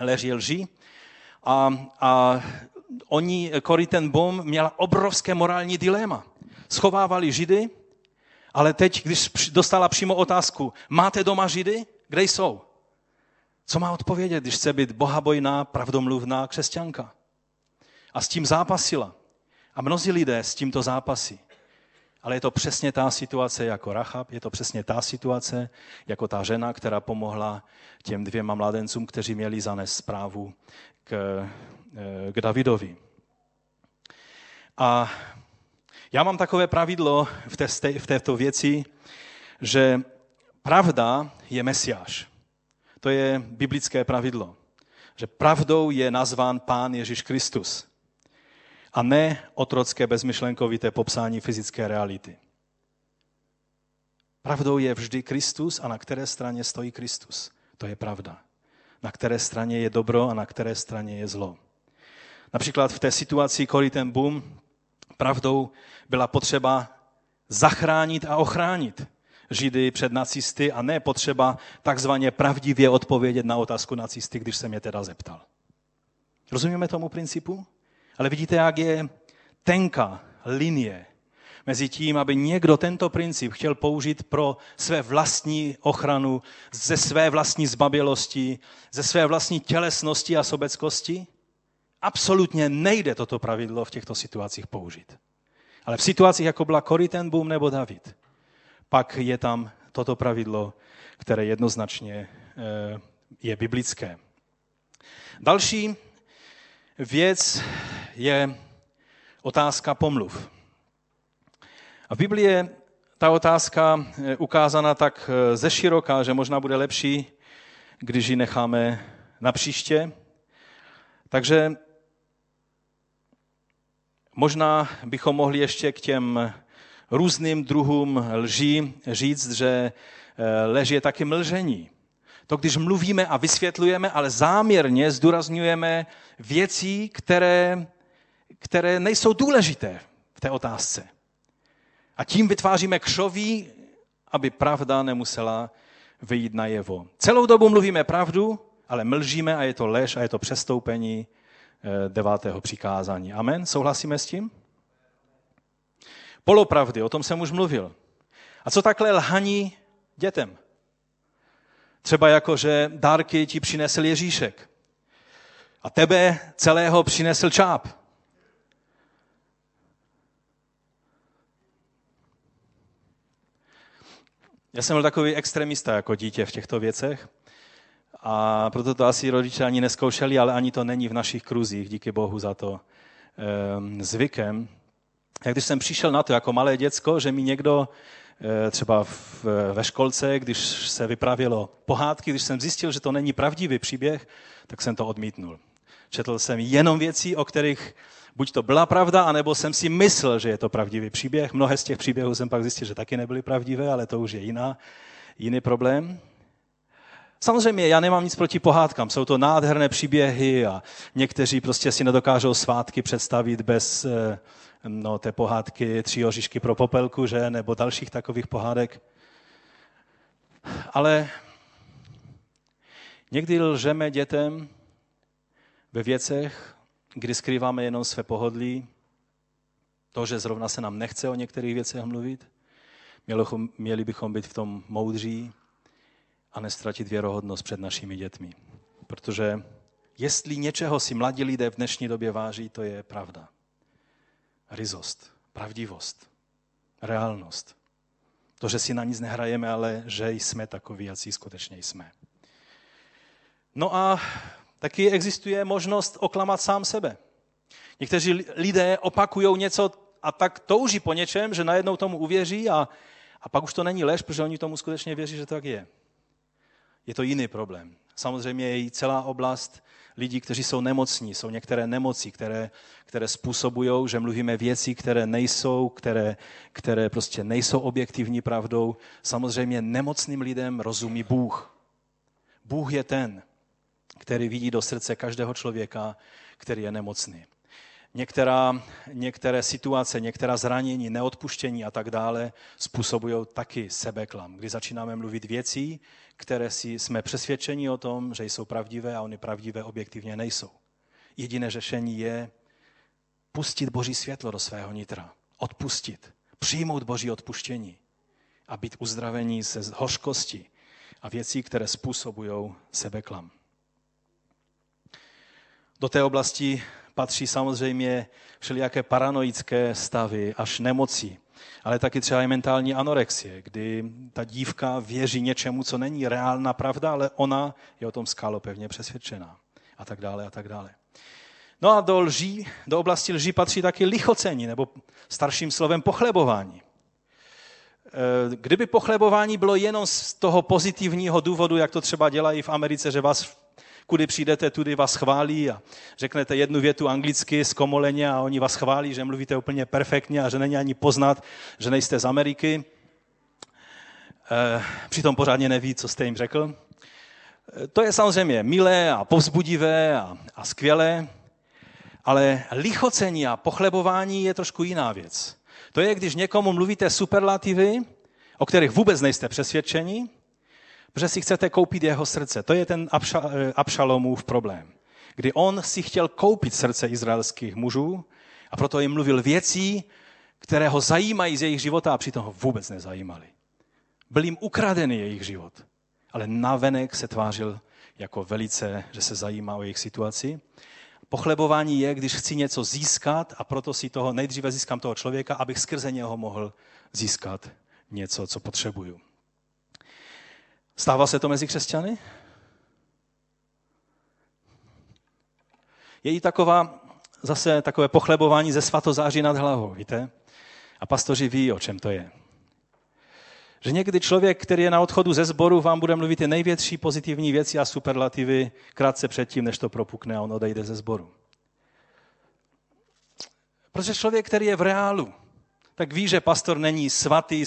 leží lži a, a oni, Cory ten Bom měla obrovské morální dilema. Schovávali Židy, ale teď, když dostala přímo otázku, máte doma Židy? Kde jsou? Co má odpovědět, když chce být bohabojná, pravdomluvná křesťanka? A s tím zápasila. A mnozí lidé s tímto zápasí. Ale je to přesně ta situace jako Rachab, je to přesně ta situace jako ta žena, která pomohla těm dvěma mladencům, kteří měli zanést zprávu k, k Davidovi. A já mám takové pravidlo v, té, v této věci, že pravda je mesiáš. To je biblické pravidlo. Že pravdou je nazván Pán Ježíš Kristus. A ne otrocké bezmyšlenkovité popsání fyzické reality. Pravdou je vždy Kristus a na které straně stojí Kristus. To je pravda. Na které straně je dobro a na které straně je zlo. Například v té situaci Cory ten Boom pravdou byla potřeba zachránit a ochránit Židy před nacisty a ne potřeba takzvaně pravdivě odpovědět na otázku nacisty, když se mě teda zeptal. Rozumíme tomu principu? Ale vidíte, jak je tenká linie mezi tím, aby někdo tento princip chtěl použít pro své vlastní ochranu, ze své vlastní zbabělosti, ze své vlastní tělesnosti a sobeckosti. Absolutně nejde toto pravidlo v těchto situacích použít. Ale v situacích, jako byla Boom nebo David, pak je tam toto pravidlo, které jednoznačně eh, je biblické. Další věc je otázka pomluv. A v Biblii je ta otázka eh, ukázána tak eh, ze široka, že možná bude lepší, když ji necháme na příště. Takže možná bychom mohli ještě k těm různým druhům lží říct, že eh, lež je taky mlžení. To, když mluvíme a vysvětlujeme, ale záměrně zdůrazňujeme věci, které, které nejsou důležité v té otázce. A tím vytváříme křoví, aby pravda nemusela vyjít najevo. Celou dobu mluvíme pravdu, ale mlžíme a je to lež a je to přestoupení devátého přikázání. Amen? Souhlasíme s tím? Polopravdy, o tom jsem už mluvil. A co takhle lhaní dětem? Třeba jako, že dárky ti přinesl Ježíšek. A tebe celého přinesl čáp. Já jsem byl takový extremista jako dítě v těchto věcech a proto to asi rodiče ani neskoušeli, ale ani to není v našich kruzích, díky Bohu za to, ehm, zvykem. Jak když jsem přišel na to jako malé děcko, že mi někdo eh, třeba v, ve školce, když se vypravilo pohádky, když jsem zjistil, že to není pravdivý příběh, tak jsem to odmítnul. Četl jsem jenom věcí, o kterých buď to byla pravda, anebo jsem si myslel, že je to pravdivý příběh. Mnohé z těch příběhů jsem pak zjistil, že taky nebyly pravdivé, ale to už je jiná, jiný problém. Samozřejmě já nemám nic proti pohádkám, jsou to nádherné příběhy a někteří prostě si nedokážou svátky představit bez eh, no, té pohádky Tři oříšky pro popelku, že, nebo dalších takových pohádek. Ale někdy lžeme dětem ve věcech, kdy skrýváme jenom své pohodlí, to, že zrovna se nám nechce o některých věcech mluvit. Měli bychom být v tom moudří a nestratit věrohodnost před našimi dětmi. Protože jestli něčeho si mladí lidé v dnešní době váží, to je pravda rizost, pravdivost, reálnost. To, že si na nic nehrajeme, ale že jsme takoví, jací skutečně jsme. No a taky existuje možnost oklamat sám sebe. Někteří lidé opakují něco a tak touží po něčem, že najednou tomu uvěří a, a pak už to není lež, protože oni tomu skutečně věří, že to tak je. Je to jiný problém. Samozřejmě je i celá oblast lidí, kteří jsou nemocní. Jsou některé nemoci, které, které způsobují, že mluvíme věci, které nejsou, které, které prostě nejsou objektivní pravdou. Samozřejmě nemocným lidem rozumí Bůh. Bůh je ten, který vidí do srdce každého člověka, který je nemocný některá, některé situace, některá zranění, neodpuštění a tak dále způsobují taky sebeklam, kdy začínáme mluvit věcí, které si jsme přesvědčeni o tom, že jsou pravdivé a oni pravdivé objektivně nejsou. Jediné řešení je pustit Boží světlo do svého nitra, odpustit, přijmout Boží odpuštění a být uzdravení ze hořkosti a věcí, které způsobují sebeklam. Do té oblasti patří samozřejmě všelijaké paranoické stavy až nemocí, ale taky třeba i mentální anorexie, kdy ta dívka věří něčemu, co není reálná pravda, ale ona je o tom skálo pevně přesvědčená a tak dále a tak dále. No a do lží, do oblasti lží patří taky lichocení, nebo starším slovem pochlebování. Eh, kdyby pochlebování bylo jenom z toho pozitivního důvodu, jak to třeba dělají v Americe, že vás kudy přijdete, tudy vás chválí a řeknete jednu větu anglicky z komoleně a oni vás chválí, že mluvíte úplně perfektně a že není ani poznat, že nejste z Ameriky. E, přitom pořádně neví, co jste jim řekl. E, to je samozřejmě milé a povzbudivé a, a skvělé, ale lichocení a pochlebování je trošku jiná věc. To je, když někomu mluvíte superlativy, o kterých vůbec nejste přesvědčeni, protože si chcete koupit jeho srdce. To je ten eh, Abšalomův problém. Kdy on si chtěl koupit srdce izraelských mužů a proto jim mluvil věcí, které ho zajímají z jejich života a přitom ho vůbec nezajímali. Byl jim ukradený jejich život, ale navenek se tvářil jako velice, že se zajímá o jejich situaci. Pochlebování je, když chci něco získat a proto si toho nejdříve získám toho člověka, abych skrze něho mohl získat něco, co potřebuju. Stává se to mezi křesťany? Je i taková, zase takové pochlebování ze svatozáří nad hlavou, víte? A pastoři ví, o čem to je. Že někdy člověk, který je na odchodu ze sboru, vám bude mluvit ty největší pozitivní věci a superlativy krátce předtím, než to propukne a on odejde ze sboru. Protože člověk, který je v reálu, tak ví, že pastor není svatý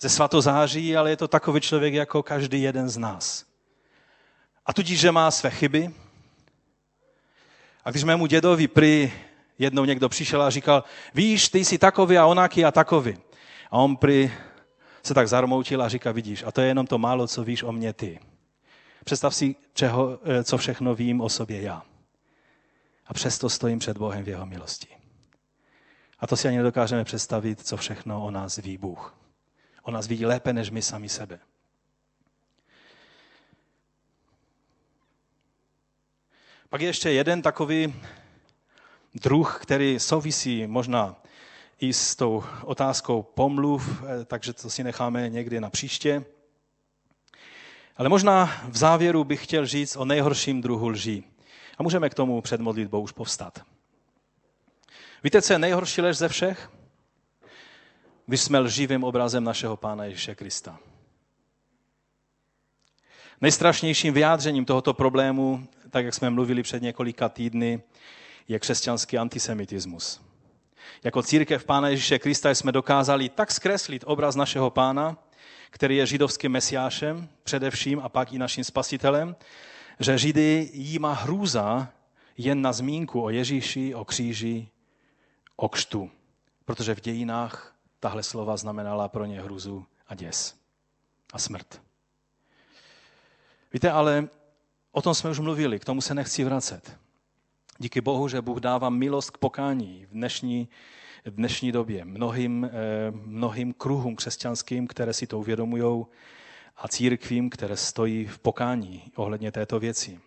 ze svatozáří, ale je to takový člověk jako každý jeden z nás. A tudíž, že má své chyby. A když mému dědovi prý jednou někdo přišel a říkal, víš, ty jsi takový a onaký a takový. A on prý se tak zarmoutil a říká, vidíš, a to je jenom to málo, co víš o mě ty. Představ si, čeho, eh, co všechno vím o sobě já. A přesto stojím před Bohem v jeho milosti. A to si ani nedokážeme představit, co všechno o nás ví Bůh. On nás vidí lépe, než my sami sebe. Pak je ještě jeden takový druh, který souvisí možná i s tou otázkou pomluv, eh, takže to si necháme někdy na příště. Ale možná v závěru bych chtěl říct o nejhorším druhu lží. A můžeme k tomu před modlitbou už povstat. Víte, co je nejhorší lež ze všech? Když jsme lživým obrazem našeho Pána Ježíše Krista. Nejstrašnějším vyjádřením tohoto problému, tak jak jsme mluvili před několika týdny, je křesťanský antisemitismus. Jako církev Pána Ježíše Krista jsme dokázali tak zkreslit obraz našeho Pána, který je židovským mesiášem především a pak i naším spasitelem, že Židy jí má hrůza jen na zmínku o Ježíši, o kříži, o kštu. Protože v dějinách tahle slova znamenala pro ně hruzu a děs a smrt. Víte, ale o tom jsme už mluvili, k tomu se nechci vracet. Díky Bohu, že Bůh dává milost k pokání v dnešní, v dnešní době mnohým, eh, mnohým kruhům křesťanským, které si to uvědomují, a církvím, které stojí v pokání ohledně této věci.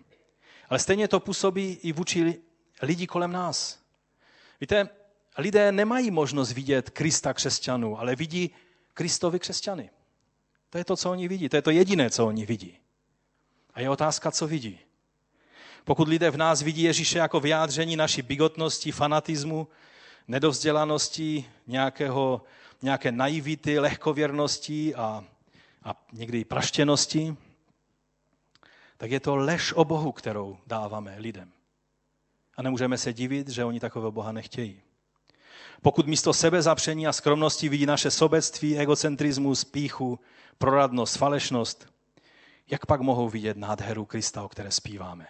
Ale stejně to působí i vůči lidí kolem nás. Víte, lidé nemají možnost vidět Krista křesťanů, ale vidí Kristovi křesťany. To je to, co oni vidí. To je to jediné, co oni vidí. A je otázka, co vidí. Pokud lidé v nás vidí Ježíše jako vyjádření naší bigotnosti, fanatismu, nedovzdělanosti, nějakého, nějaké naivity, lehkověrnosti a, a někdy i praštěnosti, tak je to lež o Bohu, kterou dáváme lidem. A nemůžeme se divit, že oni takového Boha nechtějí. Pokud místo sebezapření a skromnosti vidí naše sobectví, egocentrismus, píchu, proradnost, falešnost, jak pak mohou vidět nádheru Krista, o které zpíváme?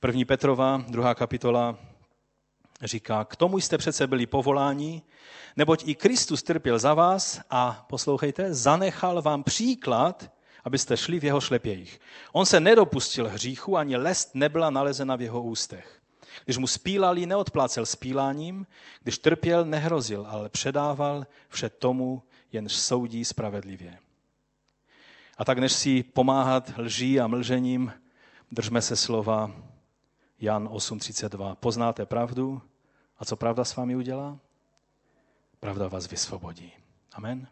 První Petrova, druhá kapitola, říká, k tomu jste přece byli povoláni, neboť i Kristus trpěl za vás a, poslouchejte, zanechal vám příklad, abyste šli v jeho šlepějích. On se nedopustil hříchu, ani lest nebyla nalezena v jeho ústech. Když mu spílali, neodplácel spíláním, když trpěl, nehrozil, ale předával vše tomu, jenž soudí spravedlivě. A tak než si pomáhat lží a mlžením, Držme se slova Jan 8.32. Poznáte pravdu a co pravda s vámi udělá? Pravda vás vysvobodí. Amen.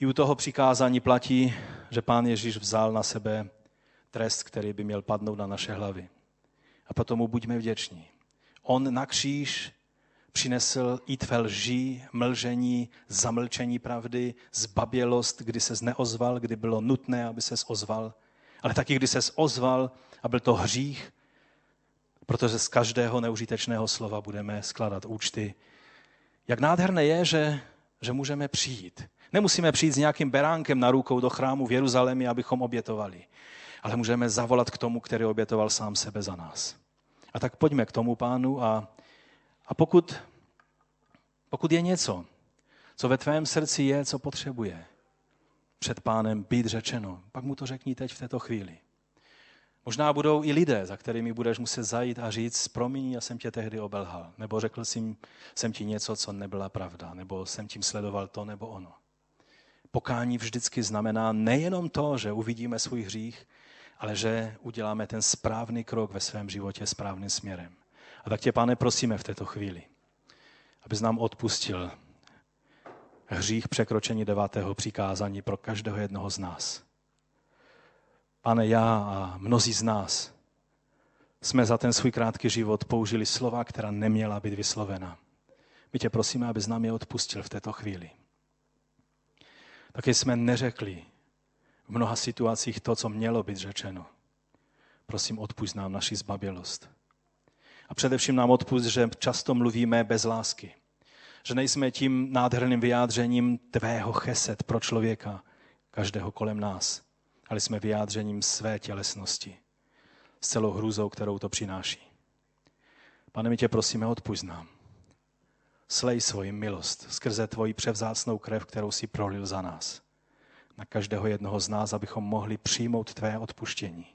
I u toho přikázání platí, že pán Ježíš vzal na sebe trest, který by měl padnout na naše hlavy. A potom mu buďme vděční. On na kříž přinesl i tvé lží, mlžení, zamlčení pravdy, zbabělost, kdy se neozval, kdy bylo nutné, aby se ozval, ale taky kdy se ozval a byl to hřích, protože z každého neužitečného slova budeme skladat účty. Jak nádherné je, že, že můžeme přijít. Nemusíme přijít s nějakým beránkem na rukou do chrámu v Jeruzalémě, abychom obětovali. Ale můžeme zavolat k tomu, který obětoval sám sebe za nás. A tak pojďme k tomu pánu a, a pokud, pokud je něco, co ve tvém srdci je, co potřebuje před pánem být řečeno, pak mu to řekni teď v této chvíli. Možná budou i lidé, za kterými budeš muset zajít a říct, promiň, já jsem tě tehdy obelhal, nebo řekl jsem, jsem ti něco, co nebyla pravda, nebo jsem tím sledoval to nebo ono. Pokání vždycky znamená nejenom to, že uvidíme svůj hřích, ale že uděláme ten správný krok ve svém životě správným směrem. A tak tě, pane, prosíme v této chvíli, abys nám odpustil hřích překročení devátého přikázání pro každého jednoho z nás. Pane, já a mnozí z nás jsme za ten svůj krátký život použili slova, která neměla být vyslovena. My tě prosíme, abys nám je odpustil v této chvíli. Taky jsme neřekli v mnoha situacích to, co mělo být řečeno. Prosím, odpust nám naši zbabělost. A především nám odpust, že často mluvíme bez lásky. Že nejsme tím nádherným vyjádřením tvého cheset pro člověka, každého kolem nás, ale jsme vyjádřením své tělesnosti s celou hrůzou, kterou to přináší. Pane, my tě prosíme, odpust nám. Slej svoji milost skrze tvoji převzácnou krev, kterou si prolil za nás. Na každého jednoho z nás, abychom mohli přijmout tvé odpuštění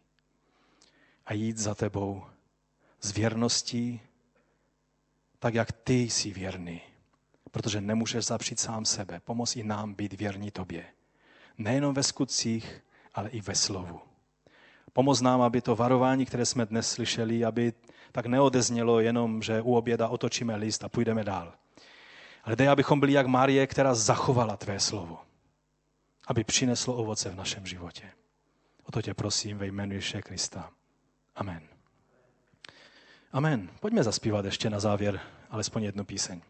a jít za tebou s věrností, tak jak ty jsi věrný. Protože nemůžeš zapřít sám sebe. Pomoz i nám být věrní tobě. Nejenom ve skutcích, ale i ve slovu. Pomoz nám, aby to varování, které jsme dnes slyšeli, aby tak neodeznělo jenom, že u oběda otočíme list a půjdeme dál. Ale dej, abychom byli jak Marie, která zachovala tvé slovo, aby přineslo ovoce v našem životě. O to tě prosím ve jménu Ježíše Krista. Amen. Amen. Pojďme zaspívat ještě na závěr alespoň jednu píseň.